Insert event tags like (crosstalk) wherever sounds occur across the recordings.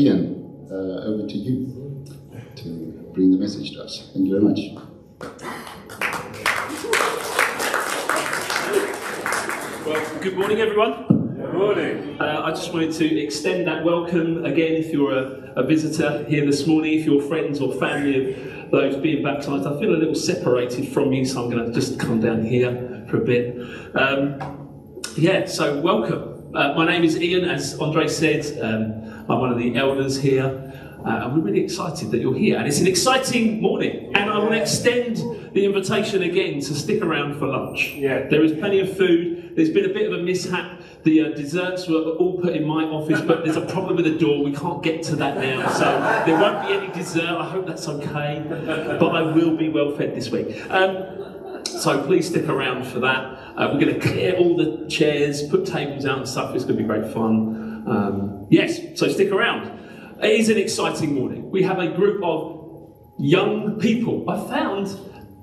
Ian, uh, over to you to bring the message to us. Thank you very much. Well, good morning, everyone. Good morning. Uh, I just wanted to extend that welcome again if you're a, a visitor here this morning, if you're friends or family of those being baptised. I feel a little separated from you, so I'm going to just come down here for a bit. Um, yeah, so welcome. Uh, my name is Ian, as Andre said. Um, I'm one of the elders here. Uh, and we're really excited that you're here. And it's an exciting morning. And I want to extend the invitation again to stick around for lunch. Yeah. There is plenty of food. There's been a bit of a mishap. The uh, desserts were all put in my office, but there's a problem with the door. We can't get to that now. So there won't be any dessert. I hope that's okay. But I will be well fed this week. Um, so please stick around for that. Uh, we're going to clear all the chairs, put tables out and stuff. It's going to be great fun. Um, yes, so stick around. It is an exciting morning. We have a group of young people. I found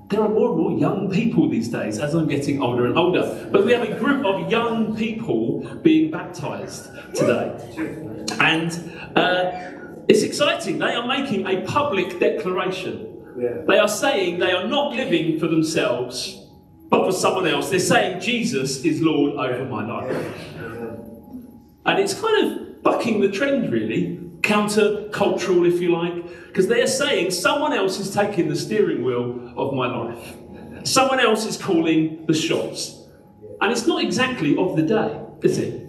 there are more and more young people these days as I'm getting older and older. But we have a group of young people being baptized today. And uh, it's exciting. They are making a public declaration. Yeah. They are saying they are not living for themselves, but for someone else. They're saying Jesus is Lord over my life. And it's kind of bucking the trend, really, counter-cultural, if you like, because they are saying someone else is taking the steering wheel of my life. Someone else is calling the shots. And it's not exactly of the day, is it?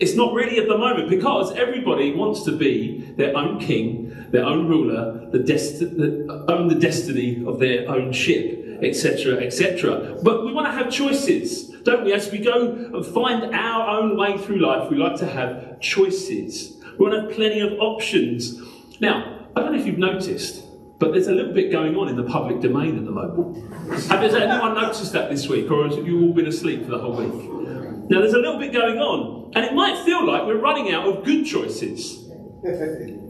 It's not really at the moment because everybody wants to be their own king, their own ruler, the desti- the, own the destiny of their own ship, etc., etc. But we want to have choices, don't we? As we go and find our own way through life, we like to have choices. We want to have plenty of options. Now, I don't know if you've noticed, but there's a little bit going on in the public domain at the moment. Has anyone noticed that this week, or have you all been asleep for the whole week? Now, there's a little bit going on, and it might feel like we're running out of good choices. (laughs)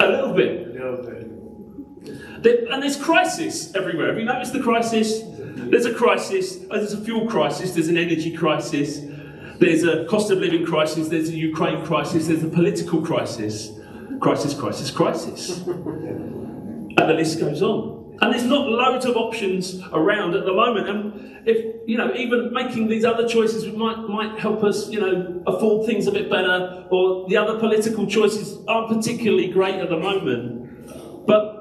A little bit. A little bit. And there's crisis everywhere. Have you noticed the crisis? There's a crisis. oh, There's a fuel crisis. There's an energy crisis. There's a cost of living crisis. There's a Ukraine crisis. There's a political crisis. Crisis, crisis, crisis. (laughs) And the list goes on. And there's not loads of options around at the moment. And if, you know, even making these other choices might, might help us, you know, afford things a bit better, or the other political choices aren't particularly great at the moment. But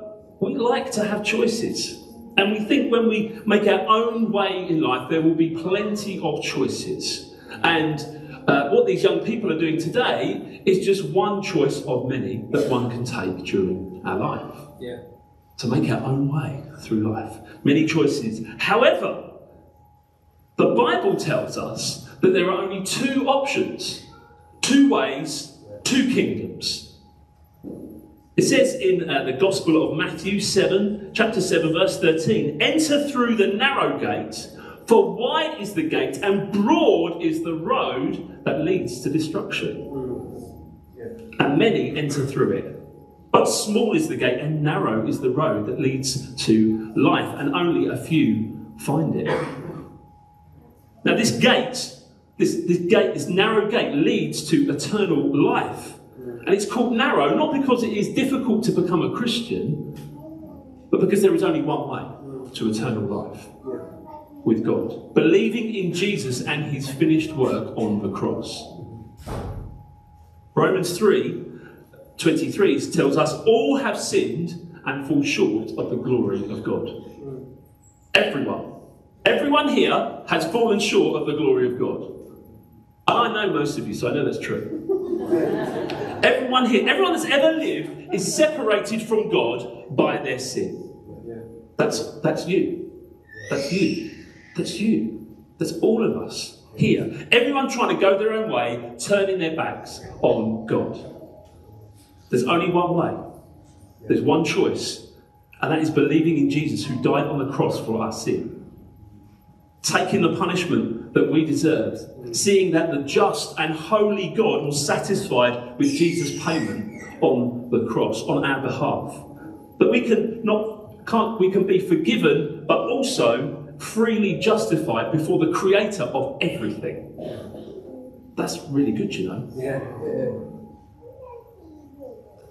we like to have choices. And we think when we make our own way in life, there will be plenty of choices. And uh, what these young people are doing today is just one choice of many that one can take during our life Yeah. to make our own way through life. Many choices. However, the Bible tells us that there are only two options, two ways, two kingdoms. It says in uh, the Gospel of Matthew 7, chapter 7, verse 13 Enter through the narrow gate, for wide is the gate and broad is the road that leads to destruction. And many enter through it. But small is the gate and narrow is the road that leads to life, and only a few find it. Now, this gate, this, this gate, this narrow gate leads to eternal life. And it's called narrow, not because it is difficult to become a Christian, but because there is only one way to eternal life with God. Believing in Jesus and his finished work on the cross. Romans 3 23 tells us all have sinned and fall short of the glory of God. Everyone. Everyone here has fallen short of the glory of God. And I know most of you, so I know that's true. Everyone here, everyone that's ever lived is separated from God by their sin. That's, that's you. That's you. That's you. That's all of us here. Everyone trying to go their own way, turning their backs on God. There's only one way. There's one choice, and that is believing in Jesus who died on the cross for our sin. Taking the punishment that we deserved, seeing that the just and holy God was satisfied with Jesus' payment on the cross on our behalf. That we can not can't we can be forgiven, but also freely justified before the creator of everything. That's really good, you know. Yeah.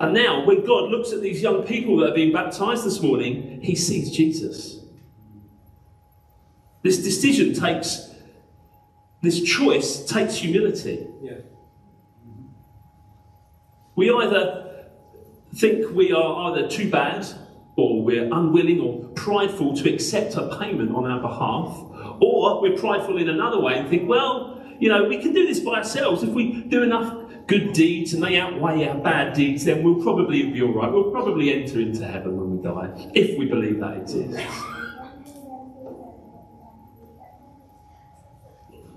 And now, when God looks at these young people that are being baptized this morning, he sees Jesus. This decision takes, this choice takes humility. Yeah. We either think we are either too bad, or we're unwilling or prideful to accept a payment on our behalf, or we're prideful in another way and think, well, you know, we can do this by ourselves. If we do enough good deeds and they outweigh our bad deeds, then we'll probably be all right. We'll probably enter into heaven when we die, if we believe that exists.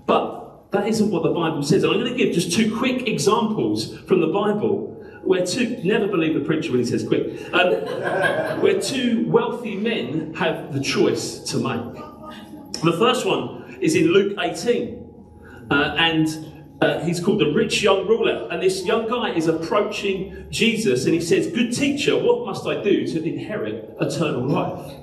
But that isn't what the Bible says. And I'm going to give just two quick examples from the Bible where two, never believe the preacher when he says quick, um, (laughs) where two wealthy men have the choice to make. The first one is in Luke 18. Uh, and uh, he's called the rich young ruler. And this young guy is approaching Jesus and he says, Good teacher, what must I do to inherit eternal life?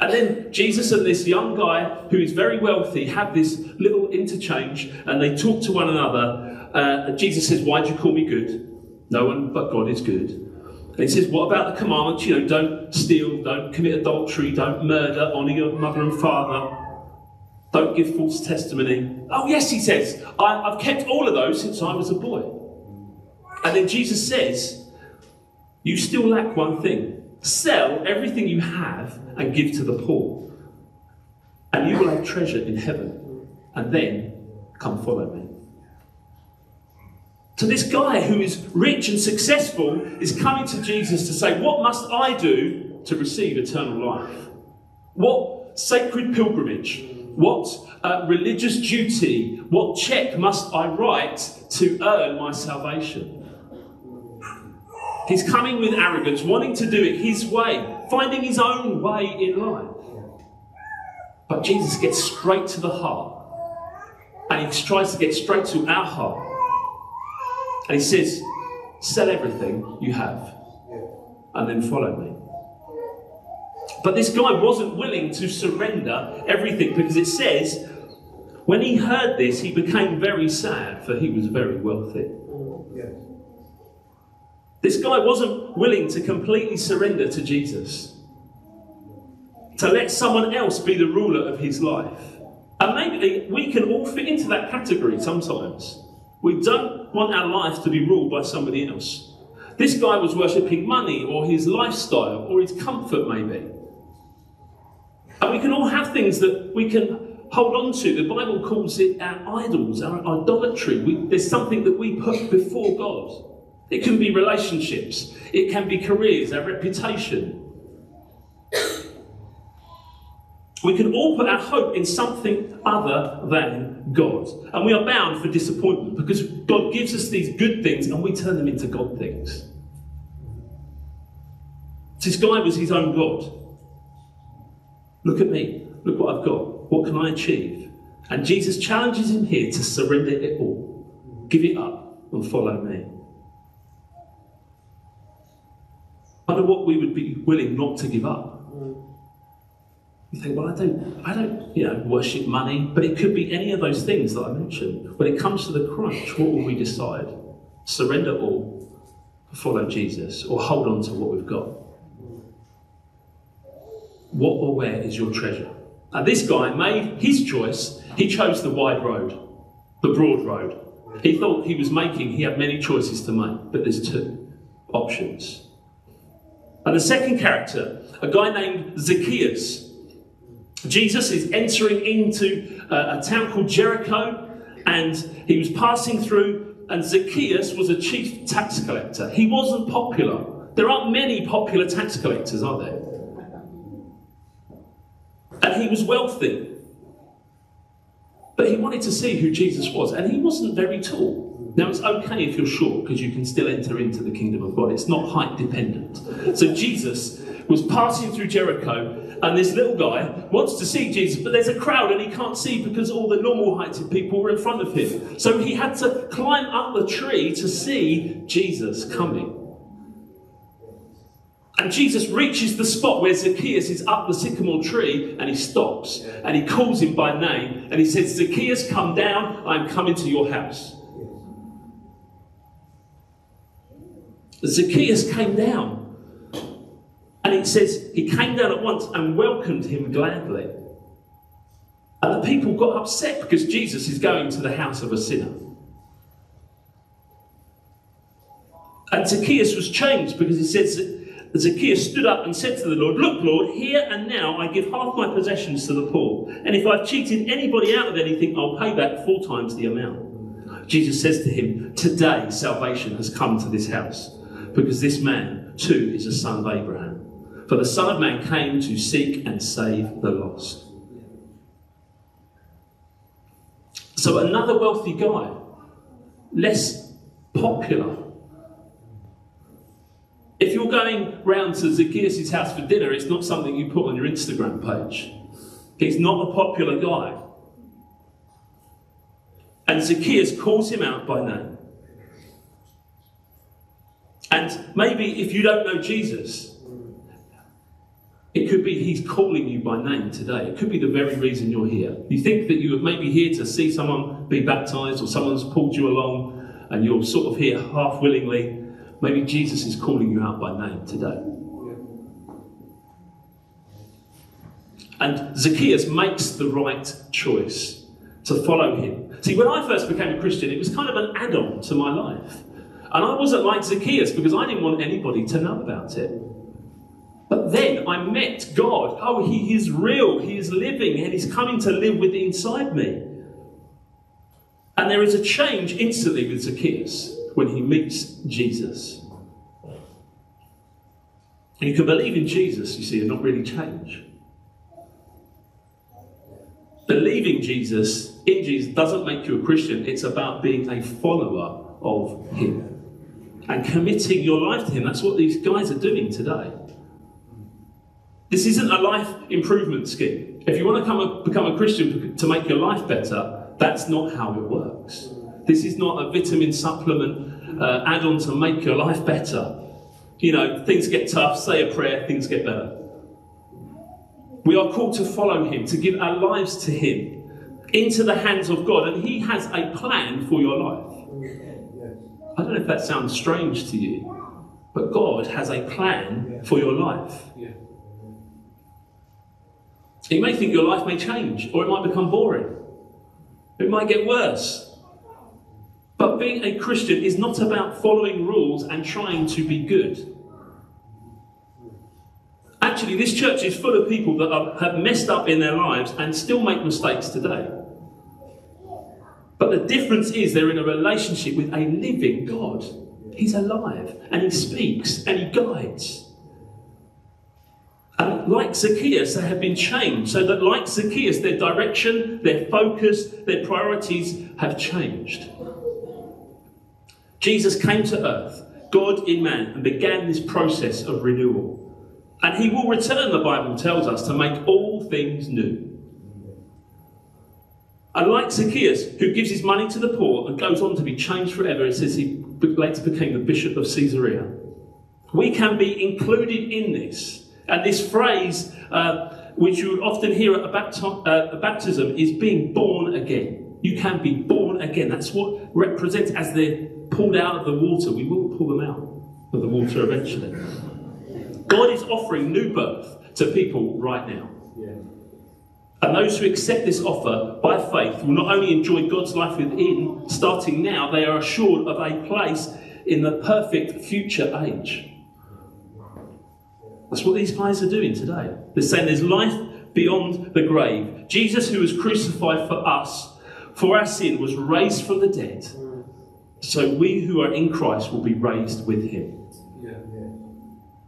And then Jesus and this young guy who is very wealthy have this little interchange and they talk to one another. Uh, Jesus says, Why do you call me good? No one but God is good. And he says, What about the commandments? You know, don't steal, don't commit adultery, don't murder, honour your mother and father, don't give false testimony. Oh, yes, he says, I, have kept all of those since I was a boy. And then Jesus says, You still lack one thing. Sell everything you have and give to the poor, and you will have treasure in heaven. And then come follow me. So, this guy who is rich and successful is coming to Jesus to say, What must I do to receive eternal life? What sacred pilgrimage? What uh, religious duty? What check must I write to earn my salvation? He's coming with arrogance, wanting to do it his way, finding his own way in life. But Jesus gets straight to the heart. And he tries to get straight to our heart. And he says, Sell everything you have and then follow me. But this guy wasn't willing to surrender everything because it says, when he heard this, he became very sad, for he was very wealthy. Mm, This guy wasn't willing to completely surrender to Jesus, to let someone else be the ruler of his life. And maybe we can all fit into that category sometimes. We don't want our life to be ruled by somebody else. This guy was worshipping money or his lifestyle or his comfort, maybe. And we can all have things that we can hold on to. The Bible calls it our idols, our idolatry. We, there's something that we put before God. It can be relationships, it can be careers, our reputation. We can all put our hope in something other than God. And we are bound for disappointment because God gives us these good things and we turn them into God things. This guy was his own God. Look at me. Look what I've got. What can I achieve? And Jesus challenges him here to surrender it all. Give it up and follow me. I wonder what we would be willing not to give up. You think, well, I don't, I don't, you know, worship money, but it could be any of those things that I mentioned. When it comes to the crunch, what will we decide? Surrender all, follow Jesus, or hold on to what we've got? What or where is your treasure? And this guy made his choice. He chose the wide road, the broad road. He thought he was making, he had many choices to make, but there's two options. And the second character, a guy named Zacchaeus. Jesus is entering into a, a town called Jericho, and he was passing through, and Zacchaeus was a chief tax collector. He wasn't popular. There aren't many popular tax collectors, are there? And he was wealthy. But he wanted to see who Jesus was, and he wasn't very tall. Now, it's okay if you're short because you can still enter into the kingdom of God. It's not height dependent. So, Jesus was passing through Jericho, and this little guy wants to see Jesus, but there's a crowd and he can't see because all the normal heighted people were in front of him. So, he had to climb up the tree to see Jesus coming. And Jesus reaches the spot where Zacchaeus is up the sycamore tree and he stops and he calls him by name and he says, Zacchaeus, come down, I'm coming to your house. Zacchaeus came down. And it says he came down at once and welcomed him gladly. And the people got upset because Jesus is going to the house of a sinner. And Zacchaeus was changed because he says that Zacchaeus stood up and said to the Lord, Look, Lord, here and now I give half my possessions to the poor. And if I've cheated anybody out of anything, I'll pay back four times the amount. Jesus says to him, Today salvation has come to this house, because this man too is a son of Abraham. For the Son of Man came to seek and save the lost. So another wealthy guy, less popular. If you're going round to Zacchaeus' house for dinner, it's not something you put on your Instagram page. He's not a popular guy. And Zacchaeus calls him out by name. And maybe if you don't know Jesus, it could be he's calling you by name today. It could be the very reason you're here. You think that you may be here to see someone be baptized or someone's pulled you along and you're sort of here half willingly. Maybe Jesus is calling you out by name today. And Zacchaeus makes the right choice to follow him. See, when I first became a Christian, it was kind of an add on to my life. And I wasn't like Zacchaeus because I didn't want anybody to know about it. But then I met God. Oh, He is real, He is living, and He's coming to live within inside me. And there is a change instantly with Zacchaeus when he meets Jesus. And you can believe in Jesus, you see, and not really change. Believing Jesus in Jesus doesn't make you a Christian, it's about being a follower of Him and committing your life to Him. That's what these guys are doing today. This isn't a life improvement scheme. If you want to come become a Christian to make your life better, that's not how it works. This is not a vitamin supplement uh, add on to make your life better. You know, things get tough, say a prayer, things get better. We are called to follow Him, to give our lives to Him, into the hands of God, and He has a plan for your life. I don't know if that sounds strange to you, but God has a plan for your life. You may think your life may change, or it might become boring. It might get worse. But being a Christian is not about following rules and trying to be good. Actually, this church is full of people that have messed up in their lives and still make mistakes today. But the difference is they're in a relationship with a living God. He's alive and He speaks and He guides. And like Zacchaeus, they have been changed. So that, like Zacchaeus, their direction, their focus, their priorities have changed. Jesus came to earth, God in man, and began this process of renewal. And he will return, the Bible tells us, to make all things new. And like Zacchaeus, who gives his money to the poor and goes on to be changed forever, it says he later became the bishop of Caesarea. We can be included in this. And this phrase, uh, which you would often hear at a, bapti- uh, a baptism, is being born again. You can be born again. That's what represents as they're pulled out of the water. We will pull them out of the water eventually. God is offering new birth to people right now. And those who accept this offer by faith will not only enjoy God's life within, starting now, they are assured of a place in the perfect future age. That's what these guys are doing today. They're saying there's life beyond the grave. Jesus, who was crucified for us, for our sin, was raised from the dead. So we who are in Christ will be raised with him.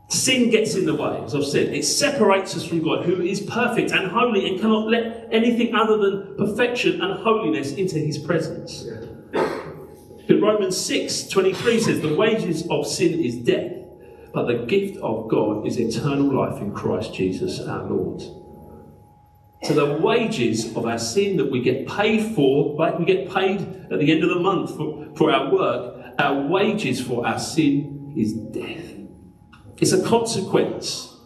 Sin gets in the way, as I've said. It separates us from God, who is perfect and holy and cannot let anything other than perfection and holiness into his presence. But Romans 6 23 says, The wages of sin is death, but the gift of God is eternal life in Christ Jesus our Lord. So the wages of our sin that we get paid for, like we get paid at the end of the month for, for our work, our wages for our sin is death. It's a consequence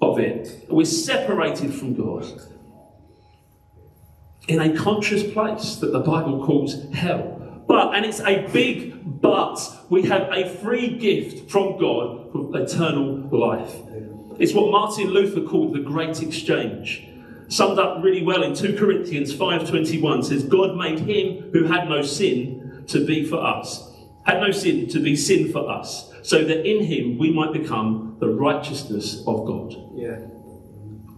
of it. We're separated from God in a conscious place that the Bible calls hell But, and it's a big but, we have a free gift from God for eternal life. It's what Martin Luther called the great exchange. Summed up really well in 2 Corinthians 5:21 says God made him who had no sin to be for us. Had no sin to be sin for us, so that in him we might become the righteousness of God. Yeah.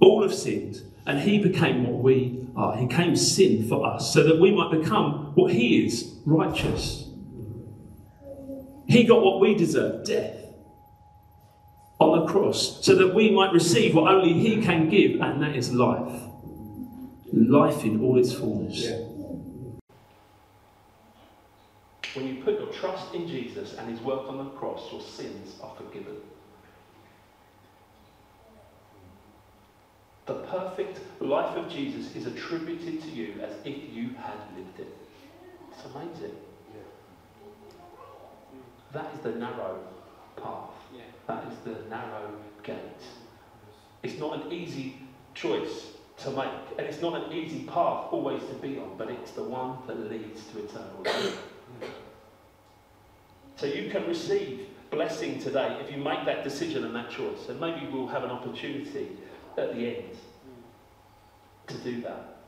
All have sinned, and he became what we are. He came sin for us, so that we might become what he is, righteous. He got what we deserve, death, on the cross, so that we might receive what only he can give, and that is life. Life in all its fullness. Yeah. When you put your trust in Jesus and his work on the cross, your sins are forgiven. The perfect life of Jesus is attributed to you as if you had lived it. It's amazing. That is the narrow path. That is the narrow gate. It's not an easy choice to make, and it's not an easy path always to be on, but it's the one that leads to eternal life. So you can receive blessing today if you make that decision and that choice. And maybe we'll have an opportunity at the end to do that.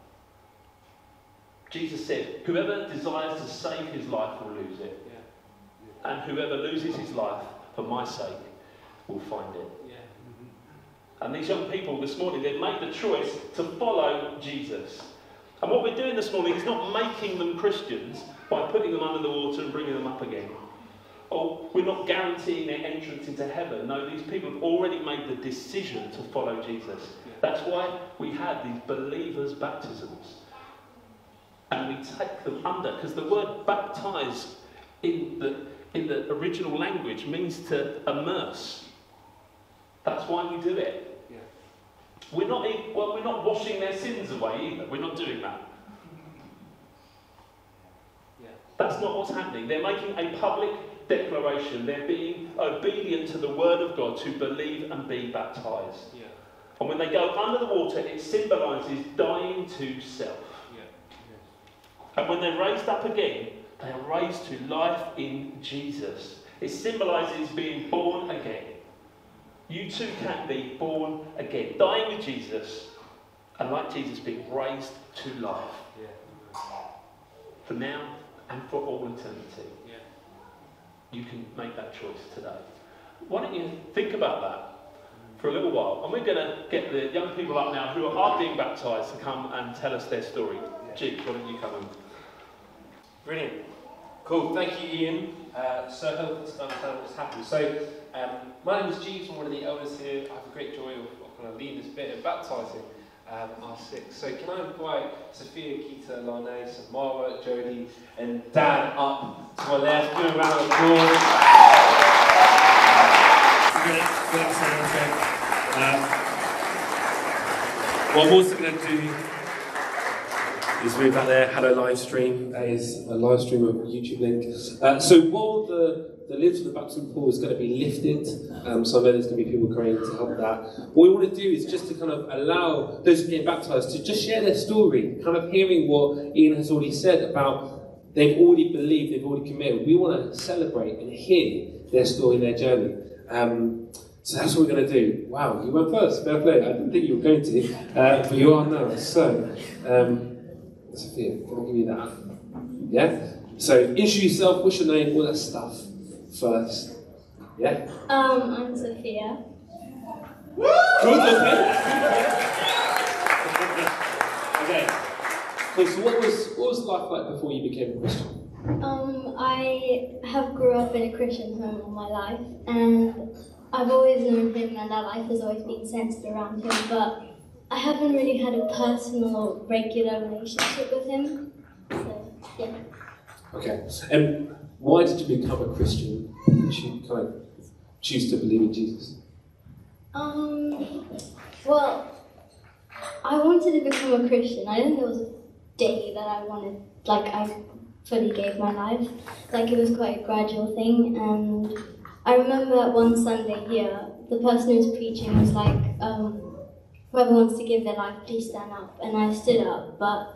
Jesus said, Whoever desires to save his life will lose it. Yeah. And whoever loses his life for my sake will find it. Yeah. Mm-hmm. And these young people this morning, they've made the choice to follow Jesus. And what we're doing this morning is not making them Christians by putting them under the water and bringing them up again. Or we're not guaranteeing their entrance into heaven. No, these people have already made the decision to follow Jesus. That's why we have these believers' baptisms. And we take them under, because the word baptize in the, in the original language means to immerse. That's why we do it. Yeah. We're not, well, we're not washing their sins away either. We're not doing that. Yeah. That's not what's happening. They're making a public declaration. They're being obedient to the word of God to believe and be baptized. Yeah. And when they go under the water, it symbolizes dying to self. Yeah. And when they're raised up again, they are raised to life in Jesus. It symbolizes being born again. You too can be born again, dying with Jesus, and like Jesus, being raised to life Yeah. for now and for all eternity. You can make that choice today. Why don't you think about that for a little while? And we're going to get the young people up now who are being baptized to come and tell us their story. Jeep, why don't you come in? Brilliant. Cool. Thank you, Ian. Uh, so helpful to understand what's happened. So, um, my name is Jeeves. I'm one of the elders here. I have a great joy of, of kind of leading this bit of baptising um, our six. So, can I invite Sophia, Keita, Lana, Samara, Jodie, and Dan up to my left? Give a round of applause. Uh, what I'm also going to do is move out there. Hello live stream. That is a live stream of YouTube link. Uh, so while the, the lid for the baptism pool is going to be lifted, um, so I know there's going to be people coming to help that. What we want to do is just to kind of allow those who get baptized to just share their story, kind of hearing what Ian has already said about they've already believed, they've already committed. We want to celebrate and hear their story, their journey. Um, so that's what we're going to do. Wow, you went first. Fair play. I didn't think you were going to, uh, but you are now. So, um, Sophia, can I give you that? Yeah? So, introduce yourself, what's your name, all that stuff first. Yeah? Um, I'm Sophia. Good, okay. okay. So what was, what was life like before you became a Christian? Um, I have grew up in a Christian home all my life, and I've always known him, and our life has always been centered around him. But I haven't really had a personal, regular relationship with him. So yeah. Okay. And why did you become a Christian? Did you kind of choose to believe in Jesus? Um, well, I wanted to become a Christian. I didn't think there was a day that I wanted, like, I fully gave my life. Like, it was quite a gradual thing. And I remember one Sunday here, the person who was preaching was like, um, whoever wants to give their life, please stand up. And I stood up, but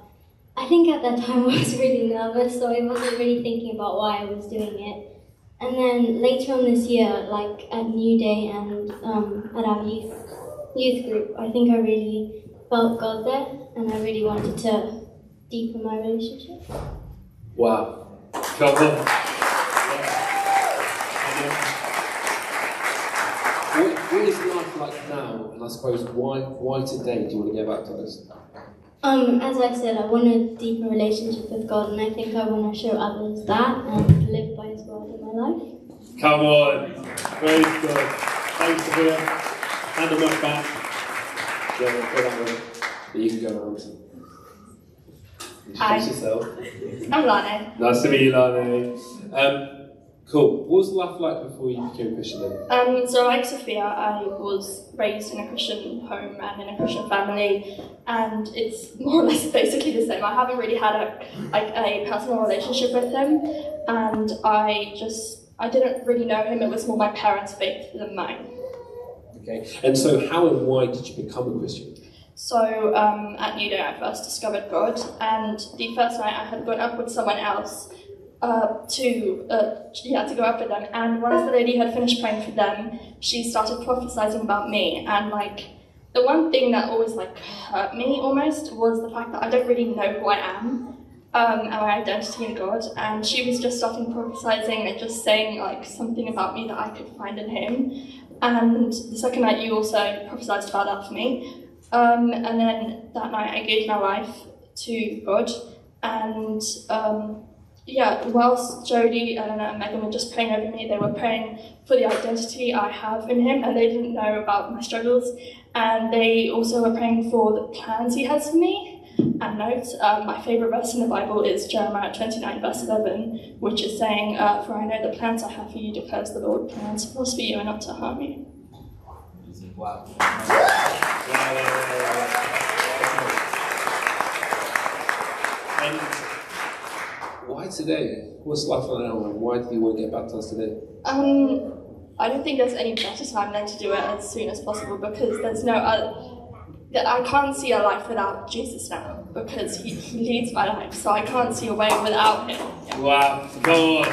I think at that time (laughs) I was really nervous, so I wasn't really thinking about why I was doing it. And then later on this year, like at New Day and um, at our youth youth group, I think I really felt God there, and I really wanted to deepen my relationship. Wow. Come on. What, what is life like now? And I suppose why why today do you want to get baptized? Um, as I said, I want a deeper relationship with God, and I think I want to show others that and live by His word in my life. Come on. Praise God. Thanks, Sophia. Hand the mic back. Yeah, go that way. But you can go around. Hi. Introduce yourself. I'm Lana. Nice to meet you, Lani. Um, cool. What was life like before you became a Christian then? Um, so like Sophia, I was raised in a Christian home and in a Christian family, and it's more or less (laughs) basically the same. I haven't really had a like a personal relationship with him, and I just I didn't really know him. It was more my parents' faith than mine. Okay. And so how and why did you become a Christian? So um, at New Day, I first discovered God, and the first night I had gone up with someone else uh, to uh, yeah to go up with them. And once the lady had finished praying for them, she started prophesying about me. And like the one thing that always like hurt me almost was the fact that I don't really know who I am. Um, and my identity in God, and she was just starting prophesying and just saying like something about me that I could find in Him. And the second night, you also prophesied about that for me. Um, and then that night I gave my life to God. And um, yeah, whilst Jodie and uh, Megan were just praying over me, they were praying for the identity I have in Him, and they didn't know about my struggles. And they also were praying for the plans He has for me. And note, um, my favourite verse in the Bible is Jeremiah 29, verse 11, which is saying, uh, For I know the plans I have for you, declares the Lord, plans for you and not to harm you. Wow. And Why today? What's life like now? and Why do you want to get baptized today? Um, I don't think there's any better time than to do it as soon as possible because there's no other. That I can't see a life without Jesus now because he, he leads my life, so I can't see a way without him. Yeah. wow. Go on.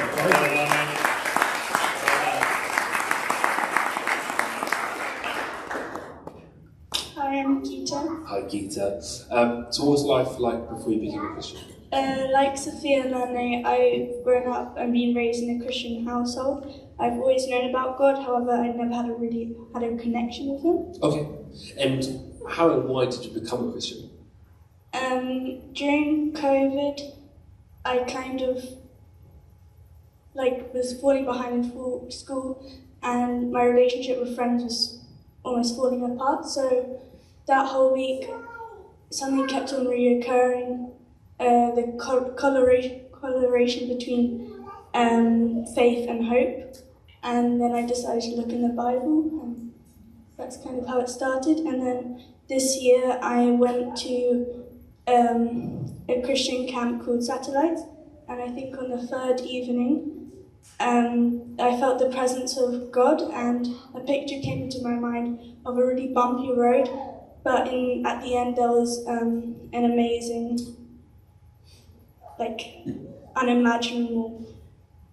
Hi, I'm Gita. Hi, Gita. Um, so what was life like before you became a Christian? Uh, like Sophia and Lane, I've grown up and been raised in a Christian household. I've always known about God, however, I never had a really had a connection with Him. Okay. And how and why did you become a Christian? Um, during COVID, I kind of like was falling behind in school, and my relationship with friends was almost falling apart. So that whole week, something kept on reoccurring. Uh, the co- coloration, coloration between um, faith and hope, and then I decided to look in the Bible, and that's kind of how it started. And then this year, I went to um, a Christian camp called Satellite, and I think on the third evening, um, I felt the presence of God, and a picture came into my mind of a really bumpy road, but in at the end there was um, an amazing, like, unimaginable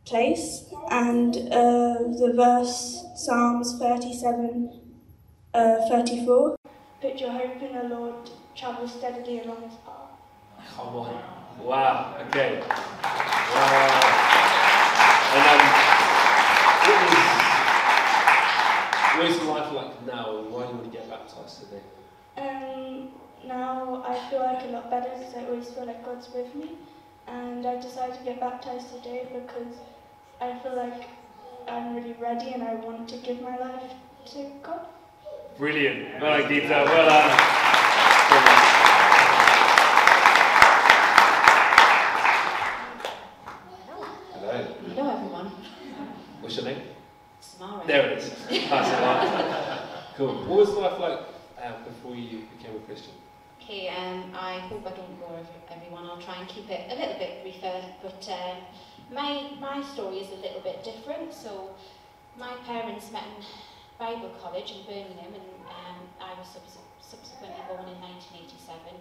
place, and uh, the verse Psalms thirty-seven, uh, thirty-four. Put your hope in the Lord, travel steadily along his path. Come on. Wow. Okay. Wow. And um, what is, what is life like now and why do you want to get baptized today? Um, now I feel like a lot better because I always feel like God's with me, and I decided to get baptized today because I feel like I'm really ready and I want to give my life to God. Brilliant. Well done, Gita. Well done. Hello. Hello everyone. What's your name? Samara. There it is. (laughs) That's it. right. Cool. What was life like uh, before you became a Christian? Okay, um, I hope I don't bore everyone. I'll try and keep it a little bit briefer. But um, my my story is a little bit different. So my parents met in Bible College in Birmingham, and um, I was subs- subsequently born in 1987.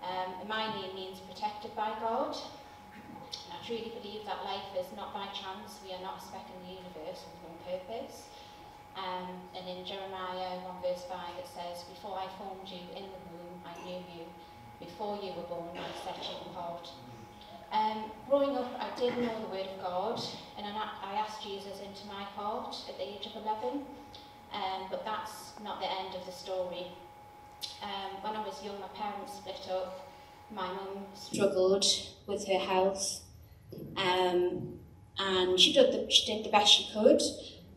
Um, my name means protected by God. And I truly believe that life is not by chance. We are not a speck in the universe with no purpose. Um, and in Jeremiah 1 verse 5 it says, Before I formed you in the I knew you. Before you were born, I set you apart. Um, growing up, I didn't know the Word of God, and I asked Jesus into my heart at the age of 11. Um, but that's not the end of the story. Um, when I was young, my parents split up. My mum struggled with her health, um, and she did the, she did the best she could.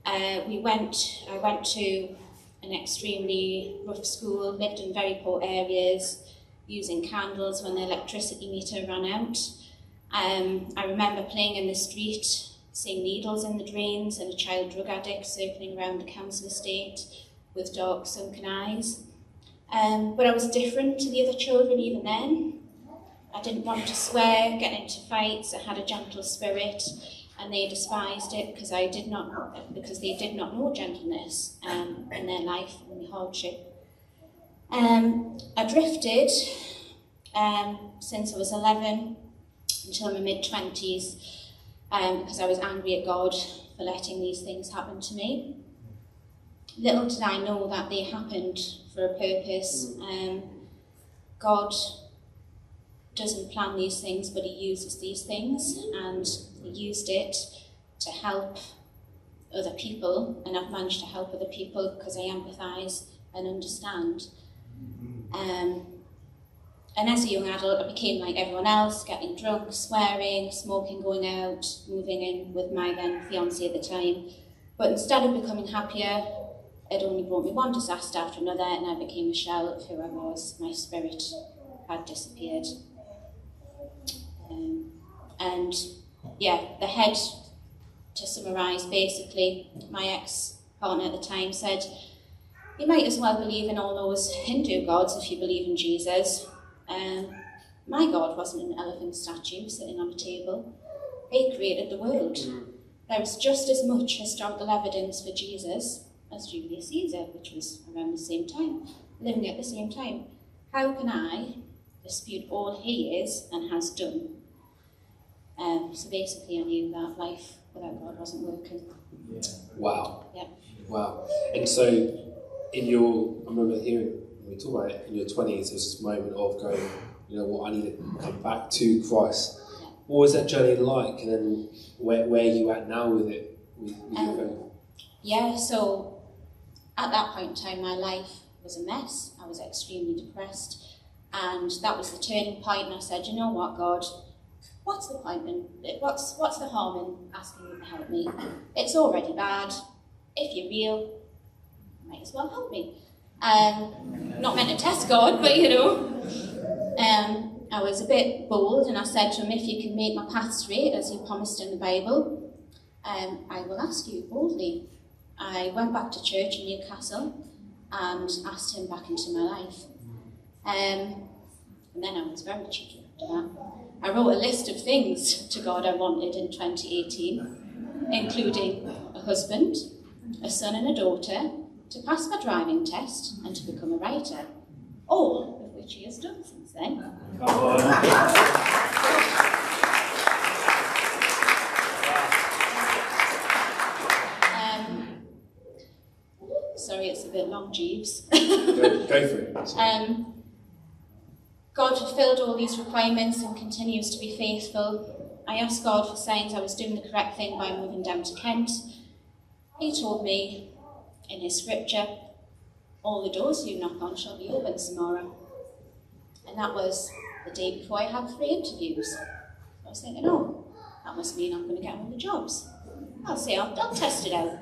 Uh, we went. I went to an extremely rough school, lived in very poor areas, using candles when the electricity meter ran out. Um, I remember playing in the street, seeing needles in the drains, and a child drug addict circling around the council estate with dark sunken eyes. Um, but I was different to the other children even then. I didn't want to swear, get into fights. I had a gentle spirit, and they despised it because I did not because they did not know gentleness um, in their life and the hardship. Um, I drifted um, since I was 11 until my mid 20s um, because I was angry at God for letting these things happen to me. Little did I know that they happened for a purpose. Um, God doesn't plan these things, but He uses these things, and Used it to help other people, and I've managed to help other people because I empathise and understand. Um, and as a young adult, I became like everyone else, getting drunk, swearing, smoking, going out, moving in with my then fiance at the time. But instead of becoming happier, it only brought me one disaster after another, and I became a shell of who I was. My spirit had disappeared. Um, and yeah, the head, to summarise, basically, my ex partner at the time said, You might as well believe in all those Hindu gods if you believe in Jesus. Um, my God wasn't an elephant statue sitting on a table. He created the world. There was just as much historical evidence for Jesus as Julius Caesar, which was around the same time, living at the same time. How can I dispute all he is and has done? Um, so basically, I knew that life without God wasn't working. Wow. Yeah. Wow. And so, in your, I remember hearing when we talk about it in your twenties, there was this moment of going, you know what, I need to come back to Christ. What was that journey like, and then where where are you at now with it? With, with your Um, faith? Yeah, so at that point in time, my life was a mess. I was extremely depressed. And that was the turning point. point, and I said, you know what, God, what's the point in, what's, what's the harm in asking you to help me? It's already bad. If you're real, you might as well help me. Um, not meant to test God, but you know. Um, I was a bit bold, and I said to him, if you can make my path straight, as you promised in the Bible, um, I will ask you boldly. I went back to church in Newcastle and asked him back into my life. Um, and then I was very cheeky after that. I wrote a list of things to God I wanted in 2018, including a husband, a son and a daughter, to pass my driving test, and to become a writer. All of which he has done since then. Um, sorry, it's a bit long, Jeeves. Go, go for it. (laughs) Um, God fulfilled all these requirements and continues to be faithful. I asked God for signs I was doing the correct thing by moving down to Kent. He told me in his scripture, all the doors you knock on shall be open tomorrow. And that was the day before I had three interviews. I was thinking, oh, that must mean I'm going to get all the jobs. I'll see, I'll, I'll test it out.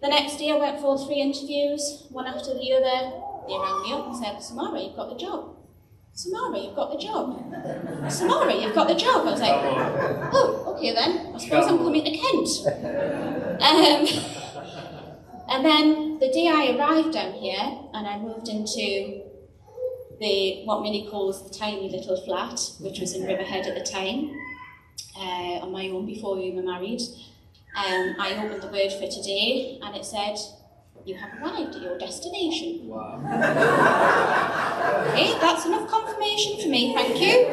The next day I went for three interviews, one after the other. They rang me up and said, Samara, you've got the job. Samara, you've got the job. Samara, you've got the job. I was like, oh, okay then. I suppose I'm coming to Kent. Um, (laughs) and then the day I arrived down here and I moved into the what Minnie calls the tiny little flat, which was in Riverhead at the time, uh, on my own before we were married. Um, I opened the word for today and it said, you have arrived at your destination. Wow. Okay, that's enough confirmation for me, thank you.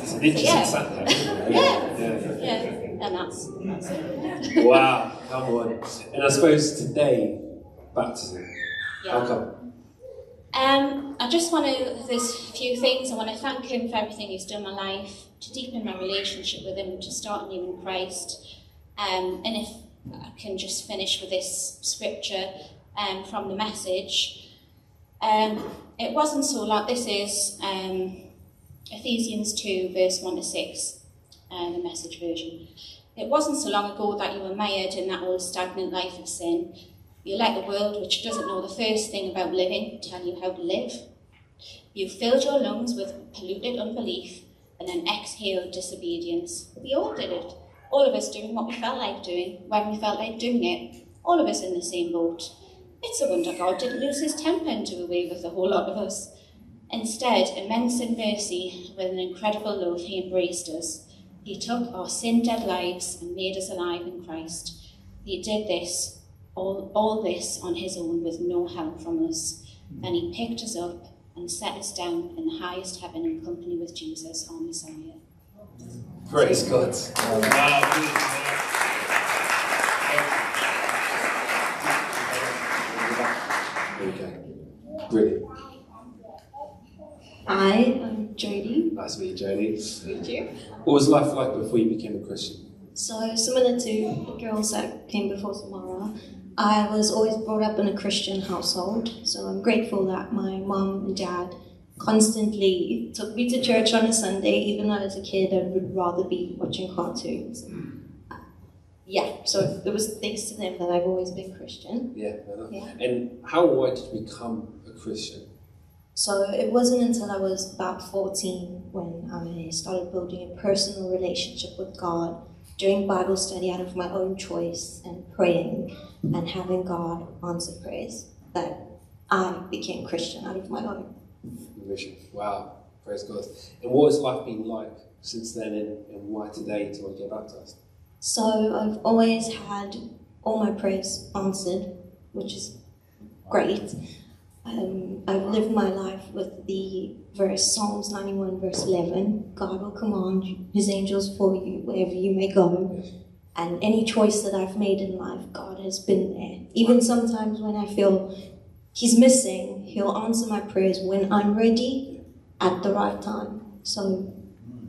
It's an interesting Yeah. Isn't? Yeah. yeah. Yeah, and that's, that's it. Wow, come on. And I suppose today, baptism. How Yeah. come? Um, I just want to, there's a few things. I want to thank him for everything he's done in my life, to deepen my relationship with him, to start new in Christ. Um, and if I can just finish with this scripture um, from the message. Um, it wasn't so long, this is um, Ephesians 2, verse 1 to 6, uh, the message version. It wasn't so long ago that you were mired in that old stagnant life of sin. You let the world, which doesn't know the first thing about living, tell you how to live. You filled your lungs with polluted unbelief and then exhaled disobedience. We all did it. All of us doing what we felt like doing when we felt like doing it. All of us in the same boat. It's a wonder God didn't lose his temper and do away with a whole lot of us. Instead, immense in mercy, with an incredible love, he embraced us. He took our sin dead lives and made us alive in Christ. He did this, all, all this on his own with no help from us. Then he picked us up and set us down in the highest heaven in company with Jesus, our Messiah. Praise God. Wow. We. Brilliant. I'm Jodie. Nice to meet you, Jodie. Meet you. What was life like before you became a Christian? So, similar to the girls that came before Samara, I was always brought up in a Christian household. So, I'm grateful that my mom and dad constantly took me to church on a Sunday, even though as a kid I would rather be watching cartoons. Yeah, so it was thanks to them that I've always been Christian. Yeah. Yeah. And how why did you become a Christian? So it wasn't until I was about 14 when I started building a personal relationship with God, doing Bible study out of my own choice, and praying and having God answer prayers that I became Christian out of my own. Mission. Wow. Praise God. And what has life been like since then and, and why today to get baptized? So I've always had all my prayers answered, which is great. Um, I've lived my life with the verse Psalms 91, verse 11 God will command his angels for you wherever you may go. And any choice that I've made in life, God has been there. Even sometimes when I feel he's missing, he'll answer my prayers when I'm ready at the right time. So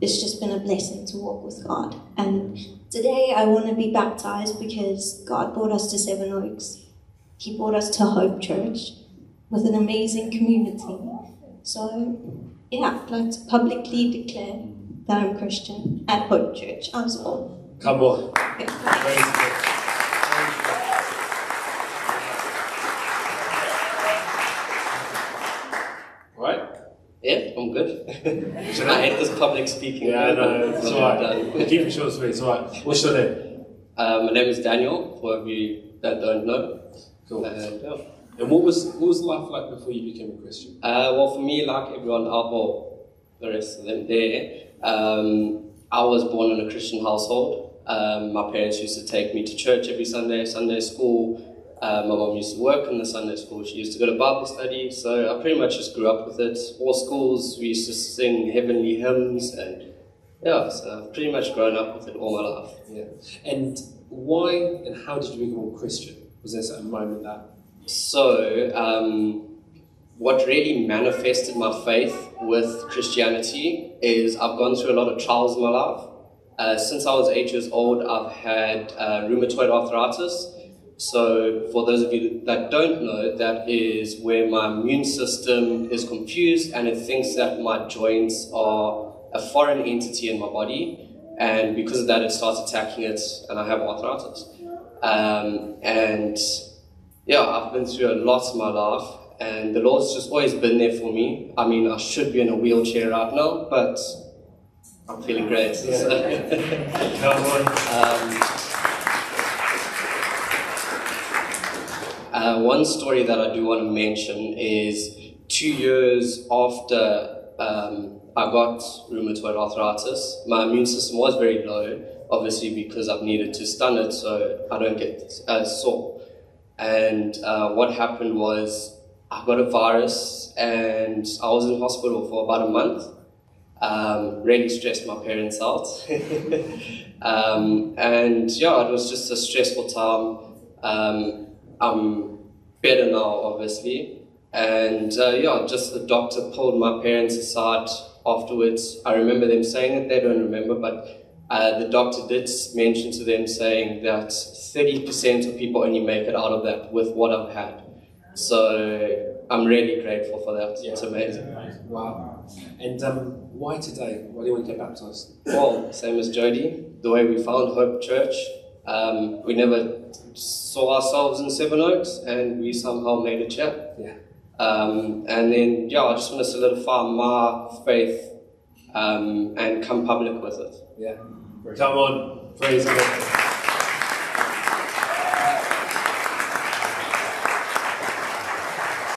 it's just been a blessing to walk with God. And today I want to be baptized because God brought us to Sevenoaks. He brought us to Hope Church with an amazing community. So, yeah, I'd like to publicly declare that I'm Christian at Hope Church. I was born. Come on. Yeah. Praise God. Right? Yeah, I'm good. I hate this public speaking. Yeah, no, it's alright. Keep it short and sweet, it's alright. What's your name? Uh, my name is Daniel, for of you that don't know. Cool. And, yeah. And what was what was life like before you became a Christian? Uh, well, for me, like everyone else, well, the rest of them there, um, I was born in a Christian household. Um, my parents used to take me to church every Sunday, Sunday school. Uh, my mom used to work in the Sunday school. She used to go to Bible study. So I pretty much just grew up with it. All schools, we used to sing heavenly hymns. And yeah, so I've pretty much grown up with it all my life. Yeah. And why and how did you become a Christian? Was there a moment that So, um, what really manifested my faith with Christianity is I've gone through a lot of trials in my life. Uh, since I was eight years old, I've had uh, rheumatoid arthritis. So, for those of you that don't know, that is where my immune system is confused and it thinks that my joints are a foreign entity in my body. And because of that, it starts attacking it, and I have arthritis. Um, and yeah, I've been through a lot in my life, and the Lord's just always been there for me. I mean, I should be in a wheelchair right now, but I'm feeling great. (laughs) Come on. um, uh, one story that I do want to mention is two years after um, I got rheumatoid arthritis, my immune system was very low, obviously because I've needed to stun it so I don't get uh, sore. And uh, what happened was I got a virus and I was in hospital for about a month. Um, really stressed my parents out. (laughs) um, and yeah, it was just a stressful time. Um, I'm better now, obviously. And uh, yeah, just the doctor pulled my parents aside afterwards. I remember them saying it, they don't remember, but uh, the doctor did mention to them saying that 30% of people only make it out of that with what I've had. So I'm really grateful for that. Yeah, It's amazing. Wow. And um, why today? Why do you want to get baptized? Well, same as Jody, the way we found Hope Church, um, we never saw ourselves in Sevenoaks and we somehow made a chat. Yeah. Um, and then, yeah, I just want to solidify my faith um, and come public with it. Yeah. Come on. Praise God.